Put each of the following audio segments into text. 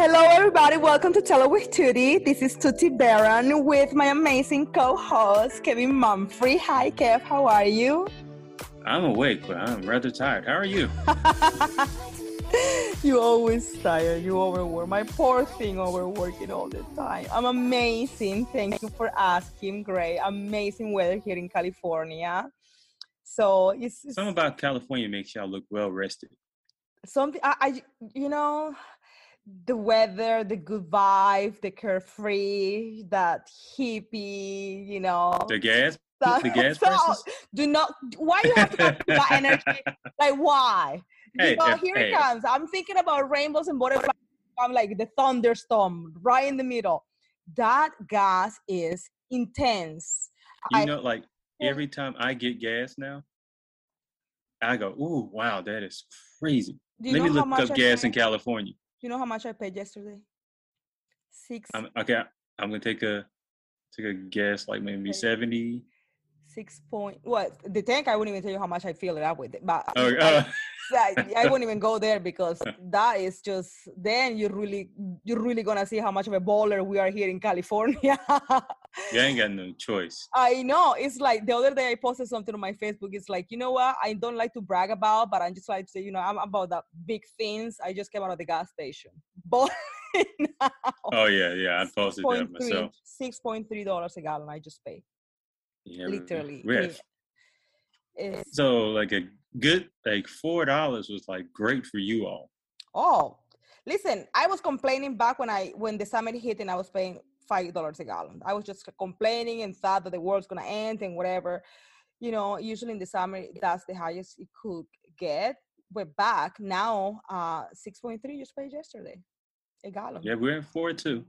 Hello, everybody. Welcome to Tell It with Tutti. This is Tutti Baron with my amazing co-host Kevin Mumfrey. Hi, Kev. How are you? I'm awake, but I'm rather tired. How are you? you always tired. You overwork. My poor thing overworking all the time. I'm amazing. Thank you for asking. Great. Amazing weather here in California. So it's, it's something about California makes y'all look well rested. Something I, I you know the weather, the good vibe, the carefree, that hippie, you know. The gas, the, the gas prices. Do not. Why you have to have that energy? Like why? Hey, you know, if, here hey. it comes. I'm thinking about rainbows and butterflies. I'm like the thunderstorm right in the middle. That gas is intense. You I, know, like oh. every time I get gas now, I go, "Ooh, wow, that is crazy." Let me look up gas in California you know how much I paid yesterday? Six. I'm, okay, I'm gonna take a take a guess, like maybe okay. seventy. Six point. What the tank? I wouldn't even tell you how much I fill it up with, it but okay. uh. I, I, wouldn't even go there because that is just. Then you're really you're really gonna see how much of a baller we are here in California. you ain't got no choice. I know. It's like the other day I posted something on my Facebook. It's like, you know what? I don't like to brag about, but i'm just like to say, you know, I'm about the big things. I just came out of the gas station. But Oh yeah, yeah. I posted 6. that myself. Six point three dollars a gallon I just paid. Yeah, literally. Yeah. So like a good like four dollars was like great for you all. Oh, listen, I was complaining back when I when the summer hit and I was paying five dollars a gallon. I was just complaining and thought that the world's gonna end and whatever. You know, usually in the summer that's the highest it could get. We're back now. Uh, six point three just paid yesterday, a gallon. Yeah, we're in four too.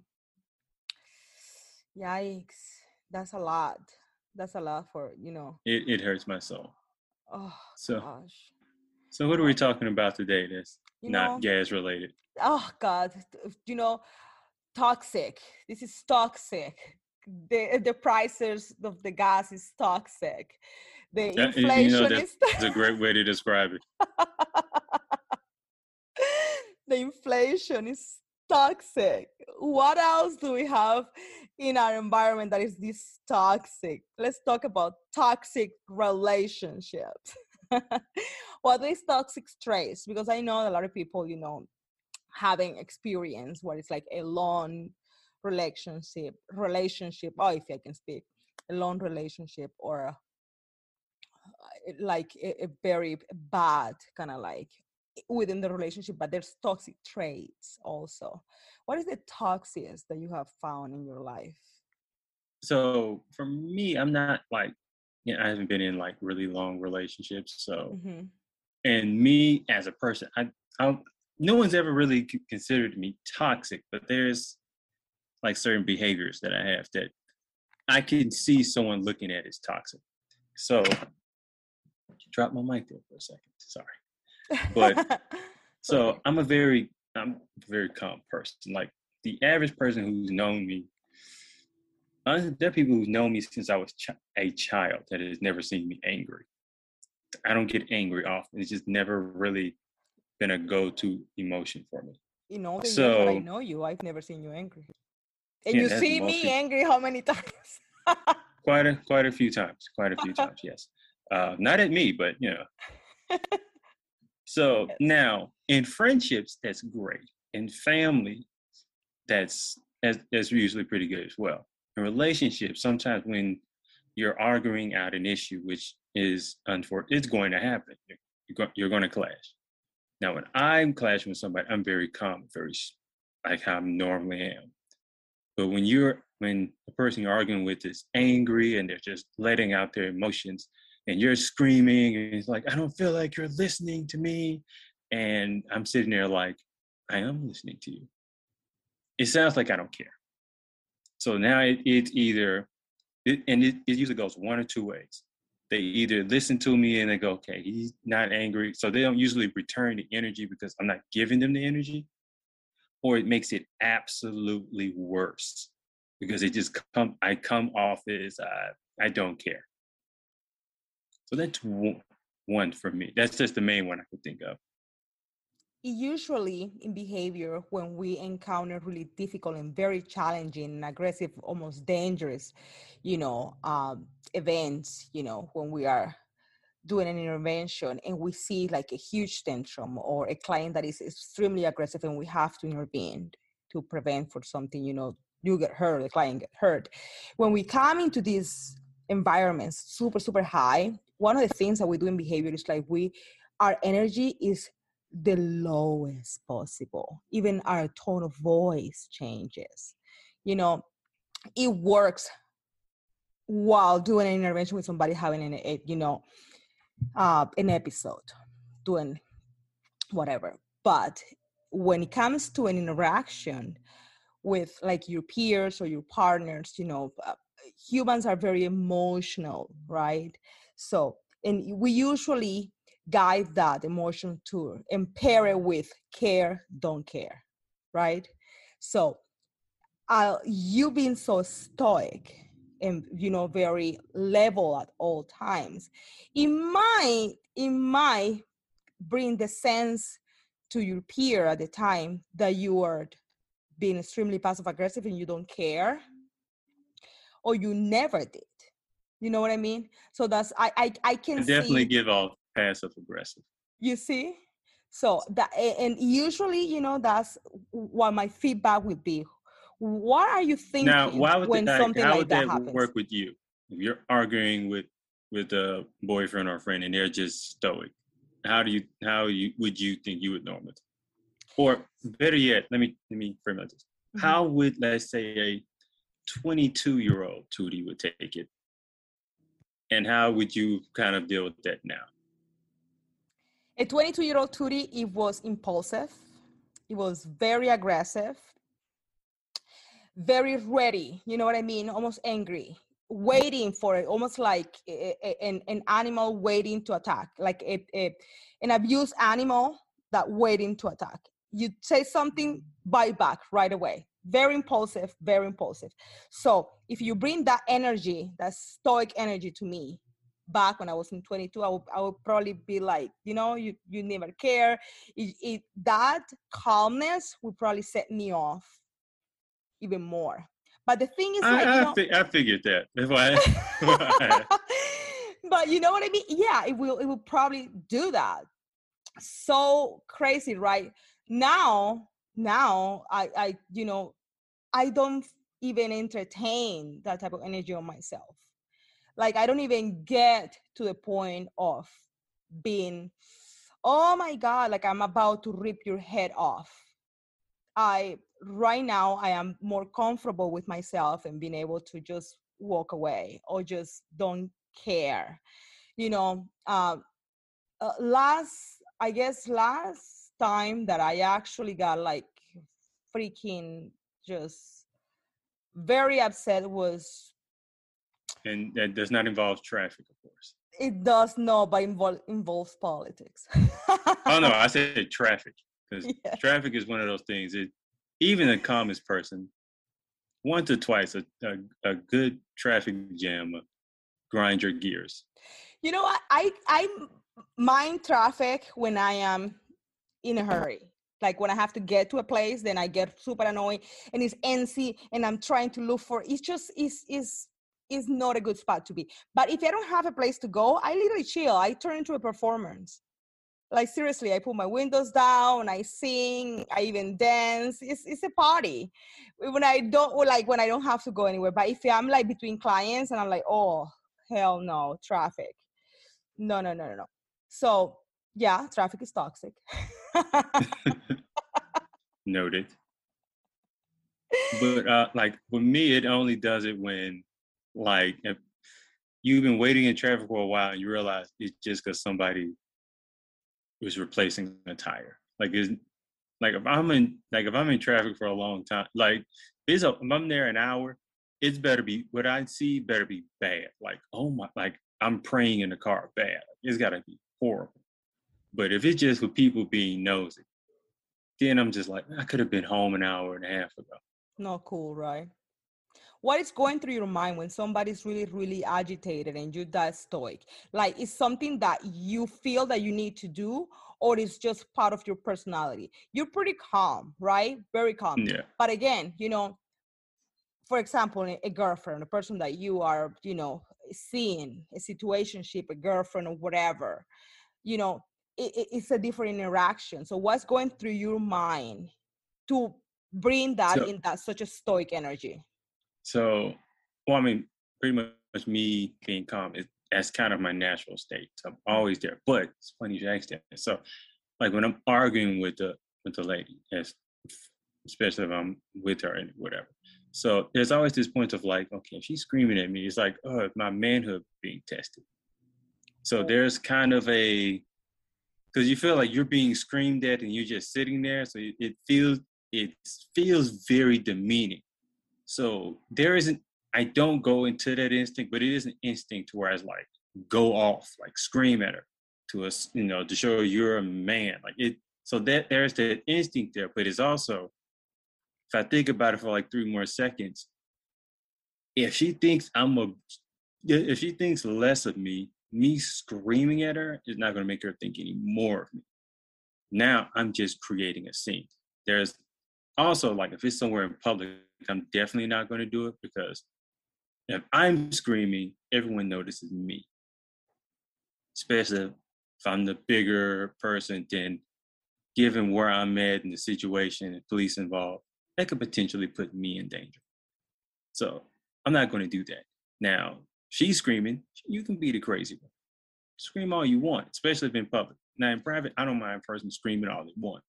Yikes! That's a lot. That's a lot for you know. It it hurts my soul. Oh so, gosh. So what are we talking about today? That's you not know, gas related. Oh God, you know, toxic. This is toxic. The the prices of the gas is toxic. The that, inflation you know, that's, is. that's a great way to describe it. the inflation is toxic. What else do we have in our environment that is this toxic? Let's talk about toxic relationships. what is toxic traits? Because I know a lot of people, you know, having experience what it's like a long relationship, relationship. Oh, if I can speak, a long relationship or a, like a, a very bad kind of like within the relationship, but there's toxic traits also. What is the toxiest that you have found in your life? So for me, I'm not like, you know, I haven't been in like really long relationships. So, mm-hmm. and me as a person, I, I, no one's ever really considered me toxic, but there's like certain behaviors that I have that I can see someone looking at as toxic. So, drop my mic there for a second. Sorry. But so I'm a very I'm a very calm person. Like the average person who's known me, there are people who've known me since I was ch- a child that has never seen me angry. I don't get angry often. It's just never really been a go-to emotion for me. You know, so I know you. I've never seen you angry. And yeah, you see me people. angry how many times? quite a quite a few times. Quite a few times, yes. Uh, not at me, but you know. So now in friendships, that's great. In family, that's that's, that's usually pretty good as well. In relationships, sometimes when you're arguing out an issue, which is unfortunate, it's going to happen. You're, go, you're going to clash. Now, when I'm clashing with somebody, I'm very calm, very like how I normally am. But when you're when the person you're arguing with is angry and they're just letting out their emotions, and you're screaming and it's like i don't feel like you're listening to me and i'm sitting there like i am listening to you. It sounds like i don't care. So now it, it's either it, and it, it usually goes one or two ways. They either listen to me and they go okay he's not angry so they don't usually return the energy because i'm not giving them the energy or it makes it absolutely worse because it just come i come off as uh, i don't care so that's one for me. That's just the main one I could think of. usually in behavior when we encounter really difficult and very challenging and aggressive almost dangerous you know um, events you know when we are doing an intervention and we see like a huge tantrum or a client that is extremely aggressive and we have to intervene to prevent for something you know you get hurt the client get hurt when we come into these environments super super high one of the things that we do in behavior is like we our energy is the lowest possible. Even our tone of voice changes. You know, it works while doing an intervention with somebody having an, a, you know, uh, an episode, doing whatever. But when it comes to an interaction with like your peers or your partners, you know, uh, humans are very emotional, right? So, and we usually guide that emotion tour and pair it with care, don't care, right? So, uh, you being so stoic and you know very level at all times, it might it might bring the sense to your peer at the time that you are being extremely passive aggressive and you don't care, or you never did. You know what I mean? So that's I I, I can I definitely see, give off passive aggressive. You see? So that and usually, you know, that's what my feedback would be. What are you thinking now, why would when that, something how like would that, that happens? work with you? If you're arguing with with a boyfriend or friend and they're just stoic, how do you how you would you think you would normally? Or better yet, let me let me frame it this. Mhm. How would let's say a 22 year old Tootie would take it? And how would you kind of deal with that now? A 22 year old Tootie, it was impulsive. It was very aggressive, very ready. You know what I mean? Almost angry, waiting for it, almost like a, a- an, an animal waiting to attack, like a, a, an abused animal that waiting to attack. You say something, mm. bite back right away. Very impulsive, very impulsive. So if you bring that energy, that stoic energy to me, back when I was in 22, I would, I would probably be like, you know, you, you never care. It, it, that calmness would probably set me off even more. But the thing is, like, I, you know, fi- I figured that. That's why. but you know what I mean? Yeah, it will, it will probably do that. So crazy, right? Now, now I, I, you know, I don't even entertain that type of energy on myself. Like I don't even get to the point of being, oh my God, like I'm about to rip your head off. I right now I am more comfortable with myself and being able to just walk away or just don't care. You know, um, uh, last I guess last time that I actually got like freaking just very upset was and that does not involve traffic, of course. it does not but involve involves politics Oh no, I said traffic because Yeah. traffic is one of those things. It even the calmest person, once or twice, a a, a good traffic jam uh, grind your gears. you know what i i mind traffic when i am in a hurry. Like when i have to get to a place then i get super annoyed and it's NC and i'm trying to look for it's just is is is not a good spot to be. But if i don't have a place to go i literally chill. I turn into a performance. Like seriously i put my windows down i sing i even dance. It's, it's a party. When i don't like when i don't have to go anywhere. But if i'm like between clients and i'm like oh hell no traffic. No no no no no. So yeah traffic is toxic Noted. But uh, like for me, it only does it when like if you've been waiting in traffic for a while and you realize it's just because somebody was replacing a tire. Like is like if I'm in like if I'm in traffic for a long time, like it's a, if I'm there an hour, it's better be what I see better be bad. Like oh my, like I'm praying in the car bad. It's gotta be horrible. But if it's just for people being nosy, then I'm just like I could have been home an hour and a half ago. not cool right. What is going through your mind when somebody's really really agitated and you're that stoic? Like it's something that you feel that you need to do or it's just part of your personality? You're pretty calm right? Very calm. Yeah. but again you know for example a a girlfriend a person that you are you know seeing a situationship a girlfriend or whatever you know it, it- it's a different interaction so what's going through your mind to bring that So- in that such a stoic energy So, well, I mean, pretty much me being calm is that's kind of my natural state. So I'm always there. But it's funny you asked that. So, like when I'm arguing with the with the lady, as especially if I'm with her and whatever. So there's always this point of like, okay, she's screaming at me, it's like, oh, my manhood being tested. So oh. there's kind of a because you feel like you're being screamed at and you're just sitting there. So it, it feels it feels very demeaning. So there isn't I don't go into that instinct, but it is an instinct where I was like go off, like scream at her to us, you know, to show you're a man. Like it so that there's that instinct there, but it's also if I think about it for like three more seconds, if she thinks I'm a if she thinks less of me, me screaming at her is not gonna make her think any more of me. Now I'm just creating a scene. There's also like if it's somewhere in public, I'm definitely not gonna do it because if I'm screaming, everyone notices me. Especially if I'm the bigger person, then given where I'm at and the situation and police involved, that could potentially put me in danger. So I'm not going to do that. Now, she's screaming, you can be the crazy one. Scream all you want, especially if in public. Now, in private, I don't mind a person screaming all they want.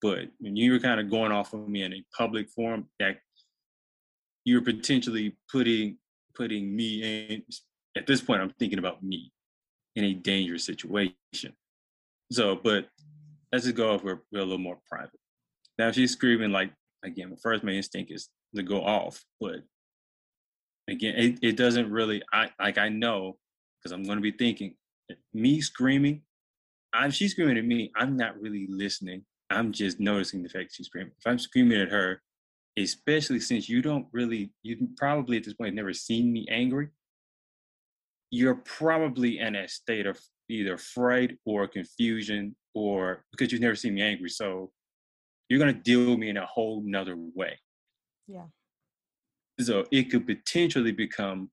But when you were kind of going off of me in a public forum, that you're potentially putting putting me in at this point i'm thinking about me in a dangerous situation so but let's just go off we're, we're a little more private now she's screaming like again my first my instinct is to go off but again it, it doesn't really i like i know because i'm going to be thinking eh, me screaming i'm she's screaming at me i'm not really listening. I'm just noticing the fact she's screaming. If i'm screaming at her especially since you don't really you probably at this point never seen me angry you're probably in a state of either fright or confusion or because you've never seen me angry so you're going to deal with me in a whole nother way. Yeah so it could potentially become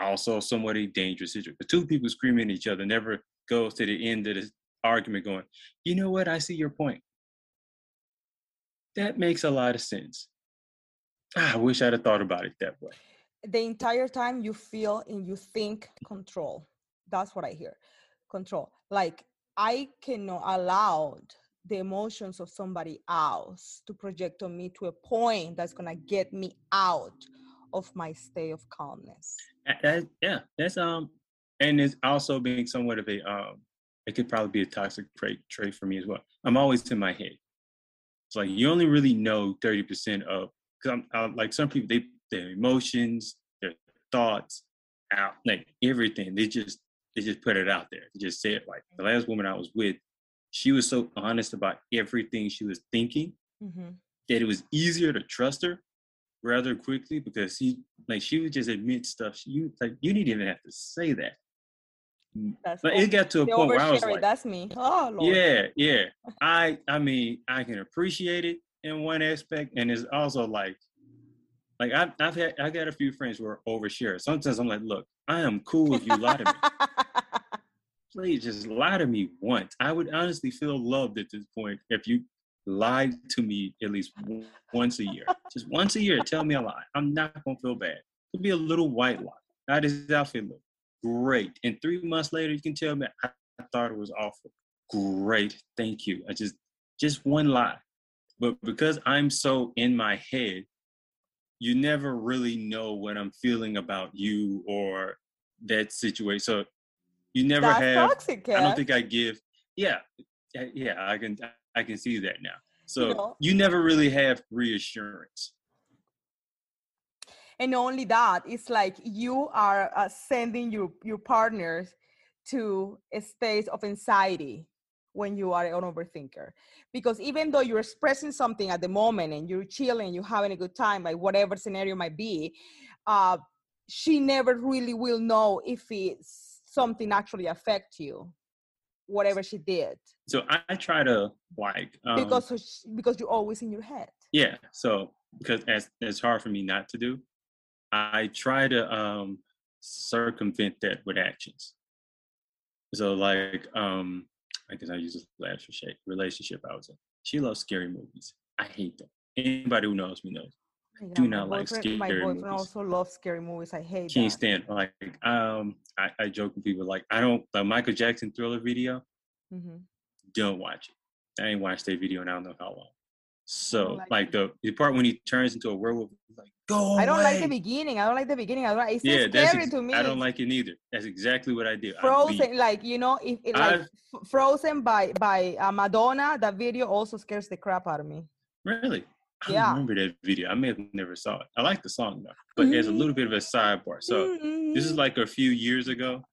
also somewhat a dangerous situation. The two people screaming at each other never goes to the end of the argument going you know what? I see your point. That makes a lot of sense. Ah, I wish I'd have thought about it that way. the entire time you feel and you think control. That's what i hear. Control. Like i cannot allow the emotions of somebody else to project on me to a point that's going to get me out of my state of calmness that- yeah, that's um, and it's also being somewhat of a um, it could probably be a toxic trait trait for me as well. I'm always in my head. It's like you only really know thirty percent of because I'm, i like some people they their emotions, their thoughts, out like everything. They just they just put it out there. They just say it like the last woman I was with. She was so honest about everything she was thinking hmm that it was easier to trust her rather quickly because she like she would just admit stuff. She, you like you didn't even have to say that. Mm, that's But all- it got to a the point where I was like, that's me oh Lord. yeah, yeah. I I mean I can appreciate it in one aspect, and it's also like like I've I've had I got a few friends who are overshare. Sometimes I'm like, look, I am cool if you lie to me. Please just lie to me once. I would honestly feel loved at this point if you lied to me at least once a year. Just once a year, tell me a lie. I'm not gonna feel bad. It'll be a little white lie. How does that feel? Look great. And three months later, you can tell me I, I thought it was awful. Great, thank you. I just just one lie. But because I'm so in my head, you never really know what I'm feeling about you or that situation. So you never that's have toxic I don't think I give. Yeah, yeah, I can I can see that now. So know- you never really have reassurance. and not only that it's like you are uh, sending your your partners to a state of anxiety when you are an overthinker because even though you're expressing something at the moment and you're chilling you're having a good time like whatever scenario might be uh, she never really will know if it's something actually affect you whatever she did So I, I try to like um, because of sh- because you're always in your head yeah. So because as it's hard for me not to do, I try to um circumvent that with actions. So like um I guess I use this last shape relationship I was in. She loves scary movies. I hate them. Anybody who knows me knows. Yeah, do not like boyfriend- my boyfriend movies. also loves scary movies i hate Can't that stand like um I, I joke with people like I don't the Michael Jackson thriller video, mm-hmm. don't watch it. I ain't watched that video and I don't know how long. So like like, the the part when he turns into a werewolf, like go I don't like the beginning. I don't like the beginning. I don't. It's Yeah, scary ex- to me. I don't like it neither. That's exactly what I did. Frozen, leave. like you know, if it, like I've- Frozen by by uh, Madonna, that video also scares the crap out of me. Really? I Yeah. remember that video. I may have never saw it. I like the song though, but there's a little bit of a sidebar. So this is Mhm. like a few years ago.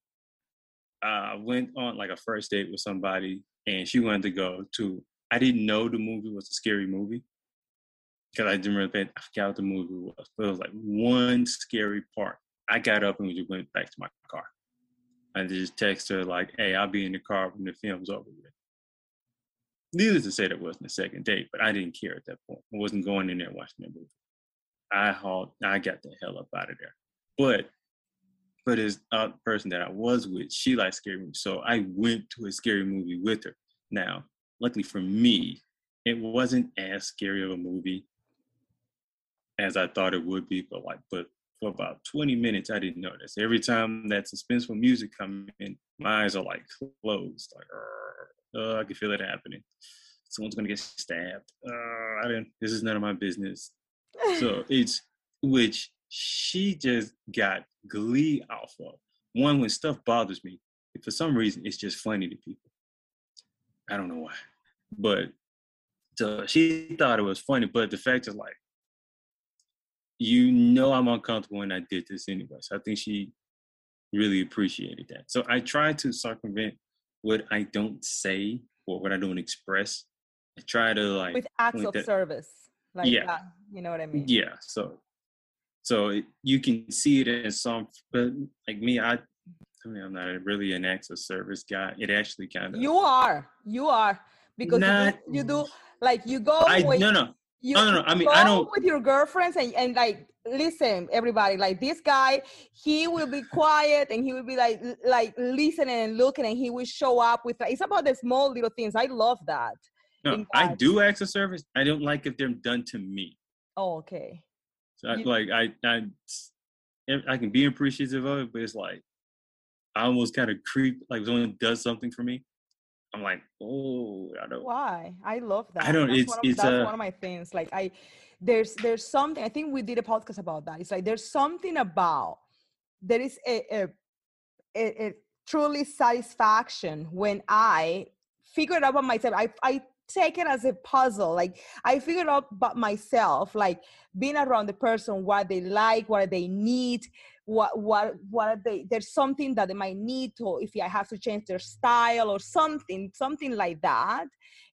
I went on like a first date with somebody, and she wanted to go to. I didn't know the movie was a scary movie because I didn't really. I forgot what the movie was, but it was like one scary part. I got up and we just went back to my car. I just texted her like, "Hey, I'll be in the car when the film's over with." Needless to say, that wasn't the second date, but I didn't care at that point. I wasn't going in there watching that movie. I hauled, I got the hell up out of there. But but this uh, person that I was with, she likes scary movies, so I went to a scary movie with her. Now, luckily for me, it wasn't as scary of a movie as I thought it would be. But like, but for about 20 minutes, I didn't notice. Every time that suspenseful music come in, my eyes are like closed, like uh, I can feel it happening. Someone's gonna get stabbed. Uh, I didn't. This is none of my business. So it's which she just got glee off of. One, when stuff bothers me, for some reason, it's just funny to people. I don't know why, but so she thought it was funny. But the fact is, like, you know, I'm uncomfortable when I did this anyway. So I think she really appreciated that. So I try to circumvent what I don't say or what I don't express. I try to like with acts of that- service, like Yeah. that. You know what I mean? yeah so so it, you can see it in some but like me i i mean i'm not really an acts of service guy it actually kind of You are. You are because Not- you, do, you do like you go i no no you no, no, no, I mean, I don't- with your girlfriends and, and like listen everybody like this guy he will be quiet and he will be like like listening and looking and he will show up with it's about the small little things. I love that no i do acts of service. I don't like if they're done to me. Oh okay. So I, You- like i i i can be appreciative of it but it's like i almost kind of creep like when someone does something for me i'm like oh i don't why? I love that. I don't- that's, it's- one, of, it's, that's uh, one of my things like i there's there's something i think we did a podcast about that. It's like there's something about there is a, a, a, a truly satisfaction when i figure it out by myself. I i take it as a puzzle like i figured out by myself like being around the person what they like what they need what what what are they there's something that they might need to if i have to change their style or something something like that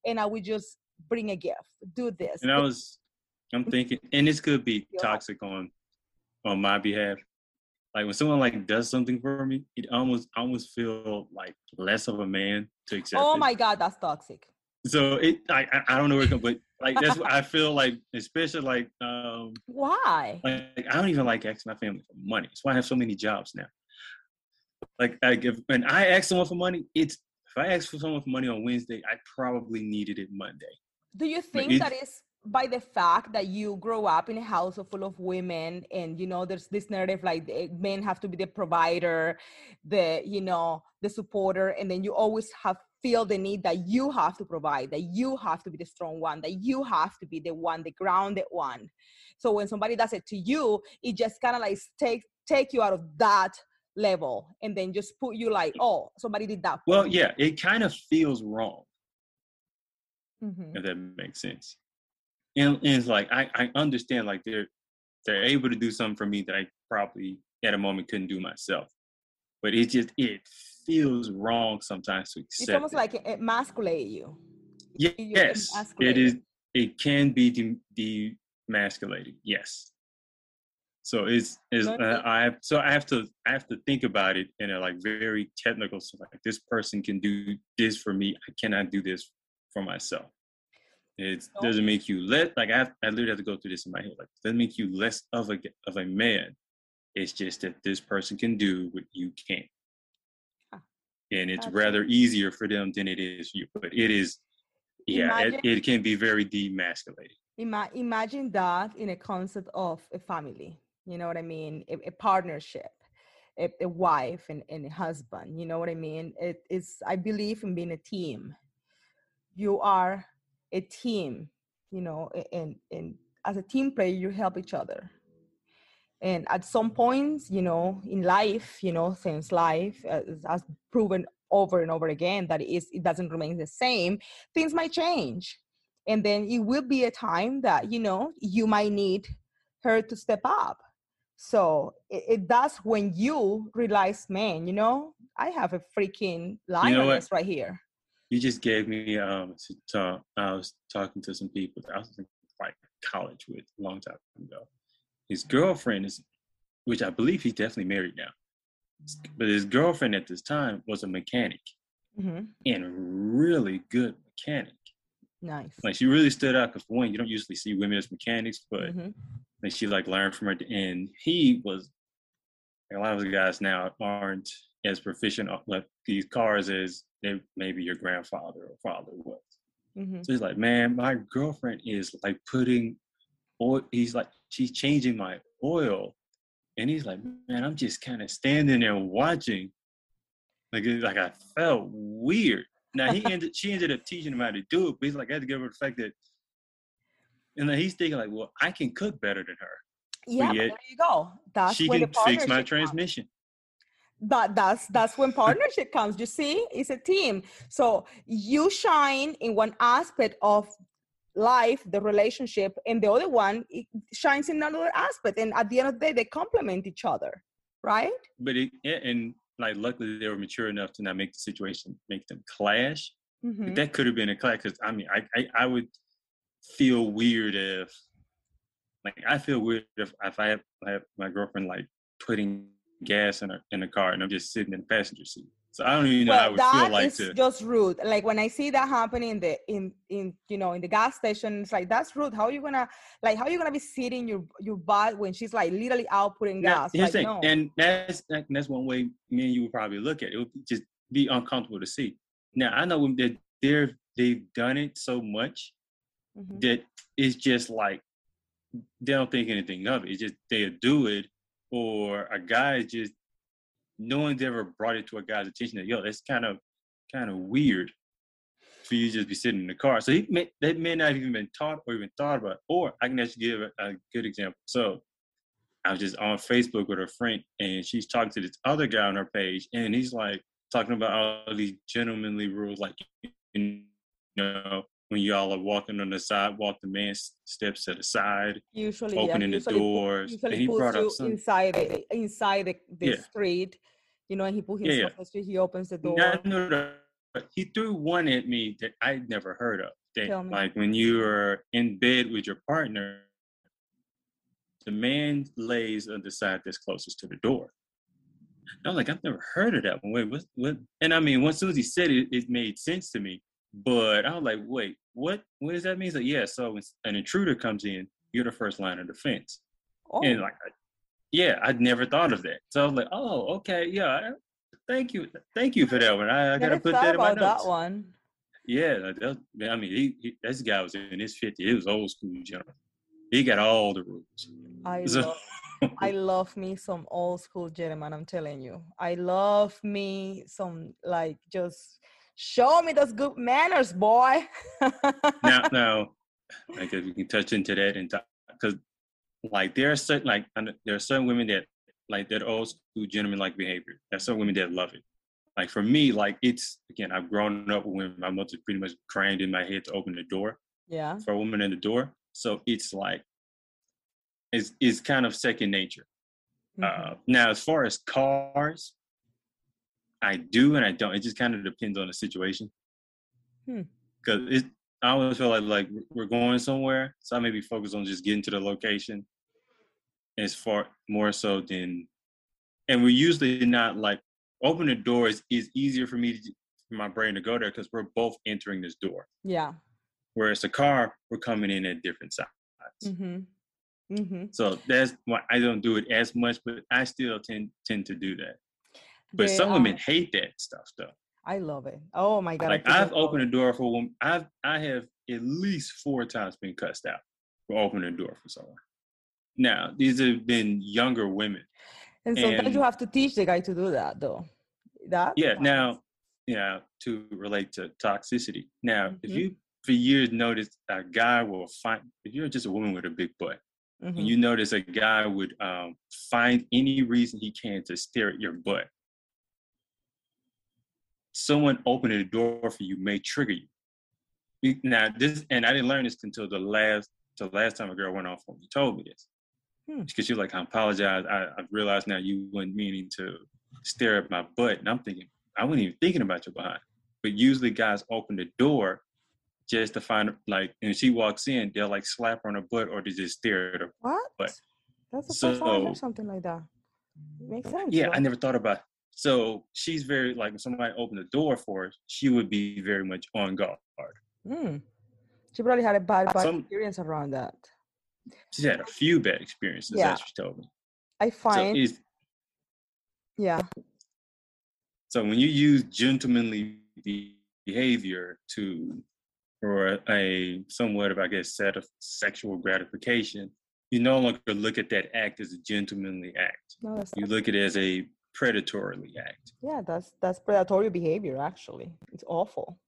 and i would just bring a gift do this. And i was i'm thinking and this could be toxic on on my behalf. Like when someone like does something for me it almost I almost feel like less of a man to accept oh it. my god that's toxic. So it I, I I don't know where it comes but like that's what i feel like especially like um why? like i don't even like asking my family for money. That's why i have so many jobs now. Like I if when i ask someone for money it's if i ask for someone for money on wednesday i probably needed it monday. Do you think that is by the fact that you grow up in a house full of women and you know there's this narrative like men have to be the provider the you know the supporter and then you always have feel the need that you have to provide that you have to be the strong one that you have to be the one the grounded one so when somebody does it to you it just kind of like take take you out of that level and then just put you like oh somebody did that well yeah it kind of feels wrong Mhm. if that makes sense. And, and it's like I, I understand like they're they're able to do something for me that I probably at a moment couldn't do myself. But it just it feels wrong sometimes to accept. it's almost it. like it emasculate you Ye- you yes, it is. It can be de- demasculating. Yes. So it's is uh, I have, so I have to I have to think about it in a like very technical. So like this person can do this for me. I cannot do this for myself. It No. doesn't make you less like I have, I literally have to go through this in my head. Like it doesn't make you less of a of a man. It's just that this person can do what you can't. And it's gotcha. rather easier for them than it is for you. But it is yeah, it, Imagine- it can be very demasculating. Ima- imagine that in a concept of a family you know what i mean a, a partnership a, a wife and, and a husband you know what i mean it is i believe in being a team you are a team you know and and as a team player you help each other and at some points you know in life you know since life uh, has proven over and over again that it, is, it doesn't remain the same things might change and then it will be a time that you know you might need her to step up so it, it that's when you realize man you know i have a freaking lioness right here You just gave me um to talk. I was talking to some people that I was in like college with a long time ago. His girlfriend is, which I believe he's definitely married now, but his girlfriend at this time was a mechanic hmm and really good mechanic. nice Like she really stood out because for one, you don't usually see women as mechanics, but Mhm. and she like learned from her. And he was like, a lot of the guys now aren't as proficient on like these cars as they, maybe your grandfather or father was. Mhm. So he's like, man, my girlfriend is like putting oil. He's like, she's changing my oil, and he's like, man, I'm just kind of standing there watching. Like, like I felt weird. Now he ended, she ended up teaching him how to do it, but he's like, I had to give her the fact that, and then he's thinking like, well, I can cook better than her. yeah there you go that's she can fix my partnership comes. transmission. that that's that's when partnership comes you see it's a team so you shine in one aspect of life the relationship and the other one it shines in another aspect and at the end of the day they complement each other right But it, yeah, and like luckily they were mature enough to not make the situation make them clash. Mhm. that could have been a clash because I mean I, I I would feel weird if like I feel weird if if I have, I have my girlfriend like putting gas in a in a car and I'm just sitting in the passenger seat. So I don't even know how I well would feel like is to just rude like when i see that happening in the in in you know in the gas station it's like that's rude how are you gonna like how are you gonna be sitting your your butt when she's like literally outputting Now, gas like the no thing, and that's that- that's one way me and you would probably look at it. It would just be uncomfortable to see. Now I know that they're they've done it so much Mhm. that it's just like they don't think anything of it. It's just they'll do it, or a guy just no one's ever brought it to a guy's attention that yo, that's kind of kind of weird for you to just be sitting in the car. So he may that may not have even been taught or even thought about. Or I can actually give a, a good example. So I was just on Facebook with her friend, and she's talking to this other guy on her page, and he's like talking about all these gentlemanly rules, like you know when y'all are walking on the sidewalk, the man steps to the side, usually yeah, opening the usually pu- doors, usually and he brought up some. inside the, inside the, the Yeah. street you know and he put Yeah, himself yeah. on street he opens the door Yeah, I know that, but he threw one at me that I'd never heard of. That, Tell me. like when you are in bed with your partner, the man lays on the side that's closest to the door. I was like, I've never heard of that one. Wait, what? What? And I mean, once Susie said it, it made sense to me. But I was like, wait, what? What does that mean? So yeah, so when an intruder comes in, you're the first line of defense. oh, And like, yeah, I'd never thought of that. So I was like, oh, okay, yeah. Thank you, thank you for that one. I, I gotta put that in my notes. that one Yeah, that, I mean, he, he, this guy was in his 50s. It was old school gentleman. He got all the rules. I So- love I love me some old school gentleman, I'm telling you. I love me some like just show me those good manners, boy. now, now, like if we can touch into that and because, like, there are certain like there are certain women that like that old school gentleman like behavior. There's some women that love it. Like for me, like it's again, I've grown up with when my mother pretty much crammed in my head to open the door yeah. for a woman in the door. So it's like it's it's kind of second nature. mhm. Uh, now, as far as cars, I do and I don't. It just kind of depends on the situation. Hmm. Because it, I always feel like like we're going somewhere, so I maybe focus on just getting to the location, as far more so than, and we're usually not like open the doors is easier for me to for my brain to go there because we're both entering this door. Yeah. Whereas the car, we're coming in at different sides. Mm-hmm. Mm-hmm. So that's why I don't do it as much, but I still tend tend to do that. But They, some women hate that stuff though. I love it. Oh my god! Like I've opened a door for a woman. I've I have at least four times been cussed out for opening a door for someone. Now these have been younger women. and sometimes you have to teach the guy to do that, though. That Yeah. happens. Now, yeah, to relate to toxicity. Now, if Mhm. you for years notice a guy will find if you're just a woman with a big butt, Mhm. and you notice a guy would um, find any reason he can to stare at your butt. Someone opening a door for you may trigger you. Now this, and I didn't learn this until the last, till last time a girl went off on me, told me this, Hmm. because you're like, I apologize. I, I realized now you weren't meaning to stare at my butt, and I'm thinking I wasn't even thinking about your behind. But usually guys open the door just to find like, and she walks in, they'll like slap her on her butt or they just stare at her what? but- That's the first time I heard so- something like that. Makes sense. Yeah, though. I never thought about. So she's very like when somebody opened the door for her, she would be very much on guard. Mm. She probably had a bad, bad Some- experience around that. She's had a few bad experiences. Yeah. That's what she told me. I find, is yeah, so when you use gentlemanly behavior to for a somewhat of I guess set of sexual gratification, you no longer look at that act as a gentlemanly act. no, that's You look at it as a predatorily act. yeah, that's that's predatory behavior. Actually, it's awful,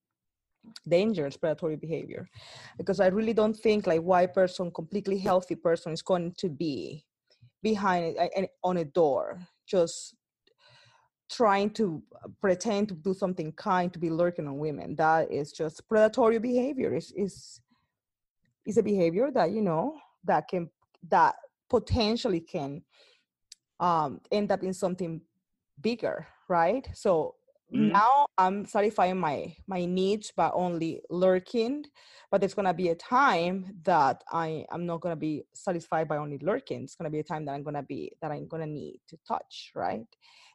dangerous predatory behavior, because I really don't think like why person, completely healthy person, is going to be behind a- on a door just trying to pretend to do something kind to be lurking on women. That is just predatory behavior. Is is is a behavior that you know that can that potentially can um, end up in something bigger, right? So Mhm. now I'm satisfying my my needs by only lurking, but there's gonna be a time that I I'm not gonna be satisfied by only lurking. It's gonna be a time that I'm gonna be that I'm gonna need to touch, right?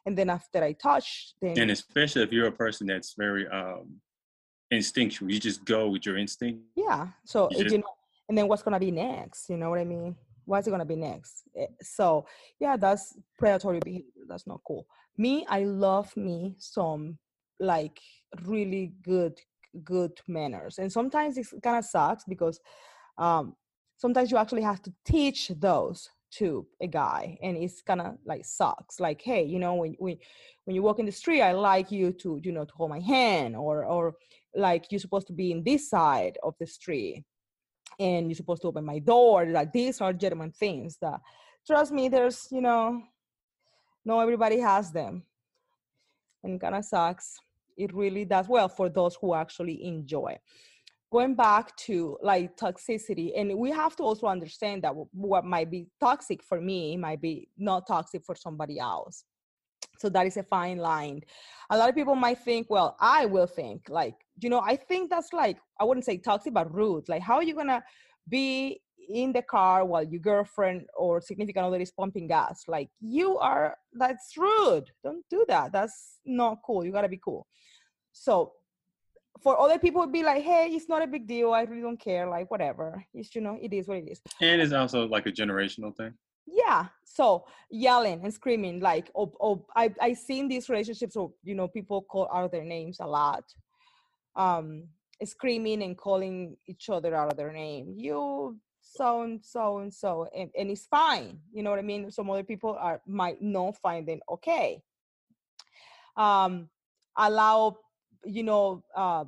And then after I touch, then And especially if you're a person that's very um instinctual, you just go with your instinct. yeah. So You just- you know, and then what's gonna be next? You know what I mean? What's it gonna be next? Eh, So yeah, that's predatory behavior. That's not cool. Me, I love me some like really good good manners, and sometimes it kind of sucks because um, sometimes you actually have to teach those to a guy, and it's kind of like sucks. Like, hey, you know, when when when you walk in the street, I like you to you know to hold my hand, or or like you're supposed to be in this side of the street and you're supposed to open my door like these are gentleman things that trust me there's you know no everybody has them. And kind of sucks. It really does. Well for those who actually enjoy. Going back to like toxicity and we have to also understand that what might be toxic for me might be not toxic for somebody else. So that is a fine line. A lot of people might think well i will think like you know i think that's like i wouldn't say toxic but rude. Like how are you gonna be in the car while your girlfriend or significant other is pumping gas. Like you are that's rude. Don't do that. That's not cool. You gotta be cool. So for other people it'd be like hey it's not a big deal. I really don't care. Like whatever. It's you know it is what it is. And it's also like a generational thing. yeah. So yelling and screaming like oh, oh i i seen these relationships or you know people call out their names a lot. Um screaming and calling each other out of their name. You so and so and so and, and it's fine you know what i mean? Some other people are might not find it okay. Um allow you know uh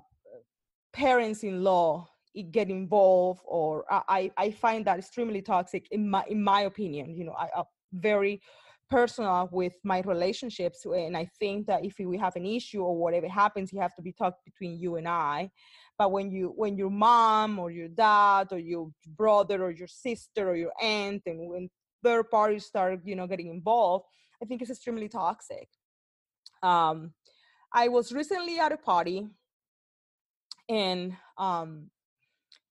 parents-in-law get involved or I, I I find that extremely toxic in my in my opinion you know i am very personal with my relationships and i think that if we have an issue or whatever happens you have to be talked between you and i but when you when your mom or your dad or your brother or your sister or your aunt and when third parties start you know getting involved i think it's extremely toxic um i was recently at a party and um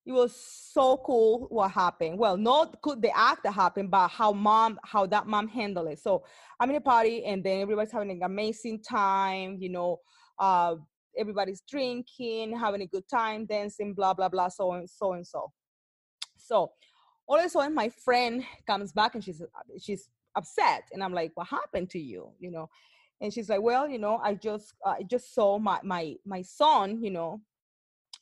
it was so cool what happened. Well, not could the act that happened, but how mom, how that mom handled it. So I'm in a party and then everybody's having an amazing time, you know, uh, everybody's drinking, having a good time, dancing, blah, blah, blah, so and so and so. So all of a sudden my friend comes back and she's she's upset. And I'm like, what happened to you? You know? And she's like, well, you know, I just I just saw my my my son, you know,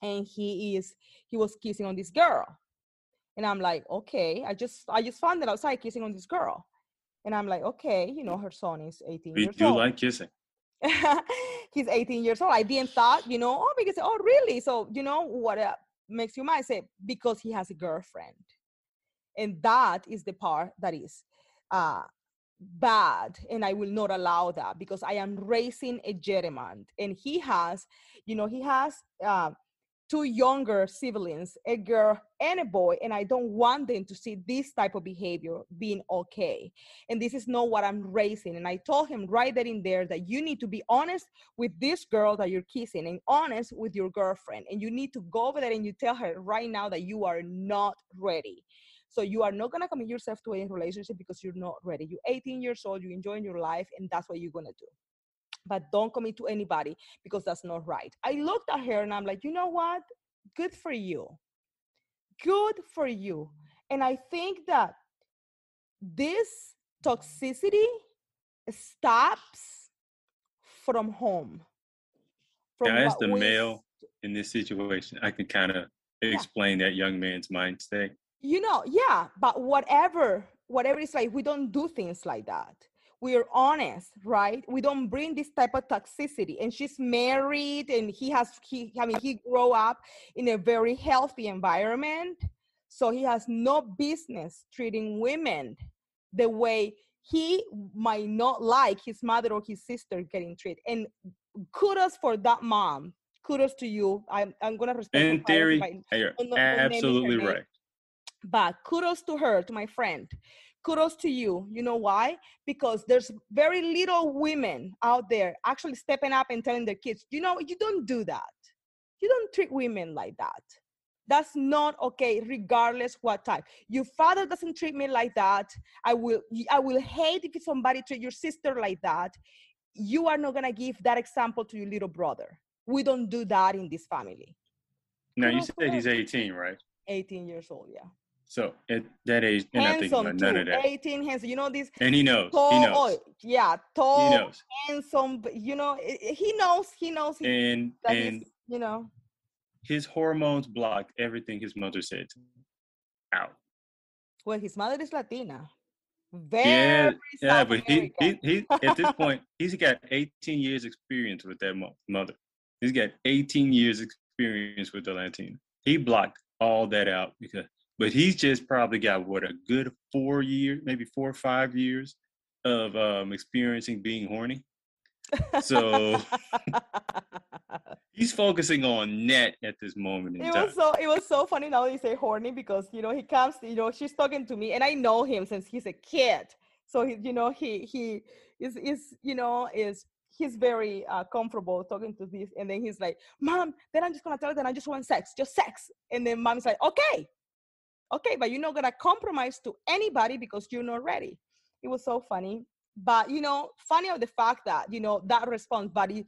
and he is he was kissing on this girl and i'm like okay i just i just found it outside kissing on this girl and i'm like okay you know her son is 18 We years do old like kissing. he's 18 years old i didn't thought you know oh because oh really? So you know what uh, makes you mad? Say because he has a girlfriend. And that is the part that is uh bad and i will not allow that because i am raising a gentleman and he has you know he has uh, two younger siblings, a girl and a boy, and I don't want them to see this type of behavior being okay. And this is not what I'm raising. And I told him right there in there that you need to be honest with this girl that you're kissing and honest with your girlfriend. And you need to go over there and you tell her right now that you are not ready. So you are not gonna commit yourself to a relationship because you're not ready. You're 18 years old, you're enjoying your life, and that's what you're gonna do but don't commit to anybody because that's not right. I looked at her and I'm like, you know what? Good for you. Good for you. And I think that this toxicity stops from home. From Now, as the we- male in this situation, I can kind of explain that young man's mind state. you know yeah but whatever whatever it's like we don't do things like that we're honest right? We don't bring this type of toxicity. And she's married and he has he i mean he grew up in a very healthy environment. So he has no business treating women the way he might not like his mother or his sister getting treated. And kudos for that mom. Kudos to you. I'm, I'm gonna respect In theory, by- you're I'm not- not naming her absolutely right. but kudos to her to my friend kudos to you. You know why? Because there's very little women out there actually stepping up and telling their kids you know you don't do that. You don't treat women like that. That's not okay regardless what type. Your father doesn't treat me like that. I will i will hate if somebody treat your sister like that. You are not going to give that example to your little brother. We don't do that in this family. Now, you Kudos to said he's 18, right? 18 years old yeah So at that age, they're not thinking about none too. of that. 18 handsome. You know this And he knows. tall. He knows. oh, yeah, He tall, knows. handsome. You know, i- i- he knows. He knows he, And that and. You know, his hormones blocked everything his mother said to him. out. well, his mother is Latina. Yeah, Very yeah, South but he, he he at this point he's got 18 years experience with that mother. He's got 18 years experience with the Latina. He blocked all that out because, but he's just probably got what a good four years, maybe four or five years of um, experiencing being horny. So he's focusing on net at this moment it time. was so it was so funny now that you say horny because you know he comes you know she's talking to me and I know him since he's a kid so he you know he he is is you know is he's very uh, comfortable talking to this and then he's like mom then I'm just gonna tell her that I just want sex just sex and then mom's like okay okay but you're not gonna compromise to anybody because you're not ready. It was so funny but you know funny of the fact that you know that response but it,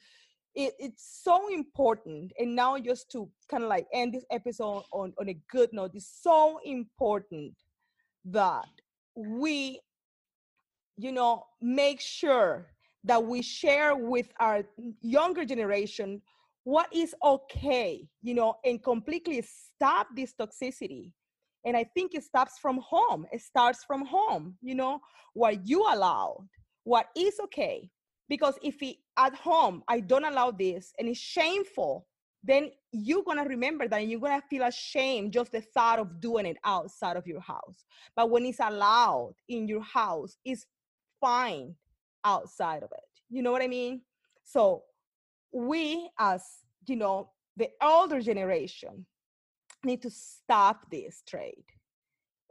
it, it's so important and now just to kind of like end this episode on, on a good note it's so important that we you know make sure that we share with our younger generation what is okay you know and completely stop this toxicity and i think it starts from home. It starts from home you know what you allow what is okay. Because if it, at home i don't allow this and it's shameful then you're gonna remember that and you're gonna feel ashamed just the thought of doing it outside of your house. But when it's allowed in your house it's fine outside of it. You know what i mean? So we as you know the older generation need to stop this trade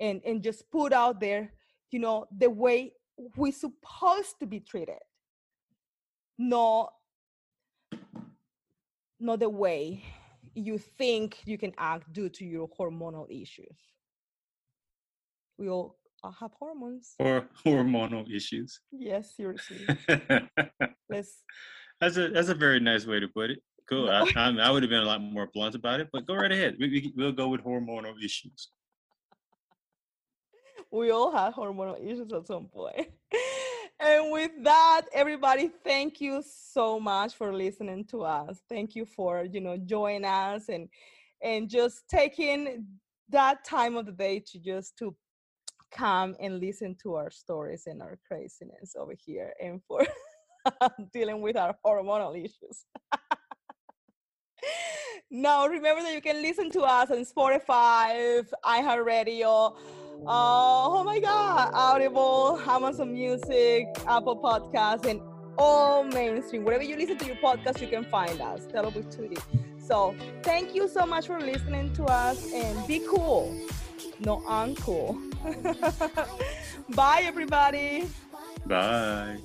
and and just put out there you know the way we're supposed to be treated not not the way you think you can act due to your hormonal issues. We all have hormones. Or hormonal issues. Yes, seriously. Let's. That's a that's a very nice way to put it. Cool. I, I, I would have been a lot more blunt about it, but go right ahead. We, we, we'll go with hormonal issues. We all have hormonal issues at some point. and with that everybody thank you so much for listening to us thank you for you know joining us and and just taking that time of the day to just to come and listen to our stories and our craziness over here and for dealing with our hormonal issues now remember that you can listen to us on spotify iheartradio uh, oh my God, Audible, Amazon Music, Apple Podcasts, and all mainstream. Wherever you listen to your podcast, you can find us. Tell with Tutti. So thank you so much for listening to us and be cool. No uncool. Bye, everybody. Bye.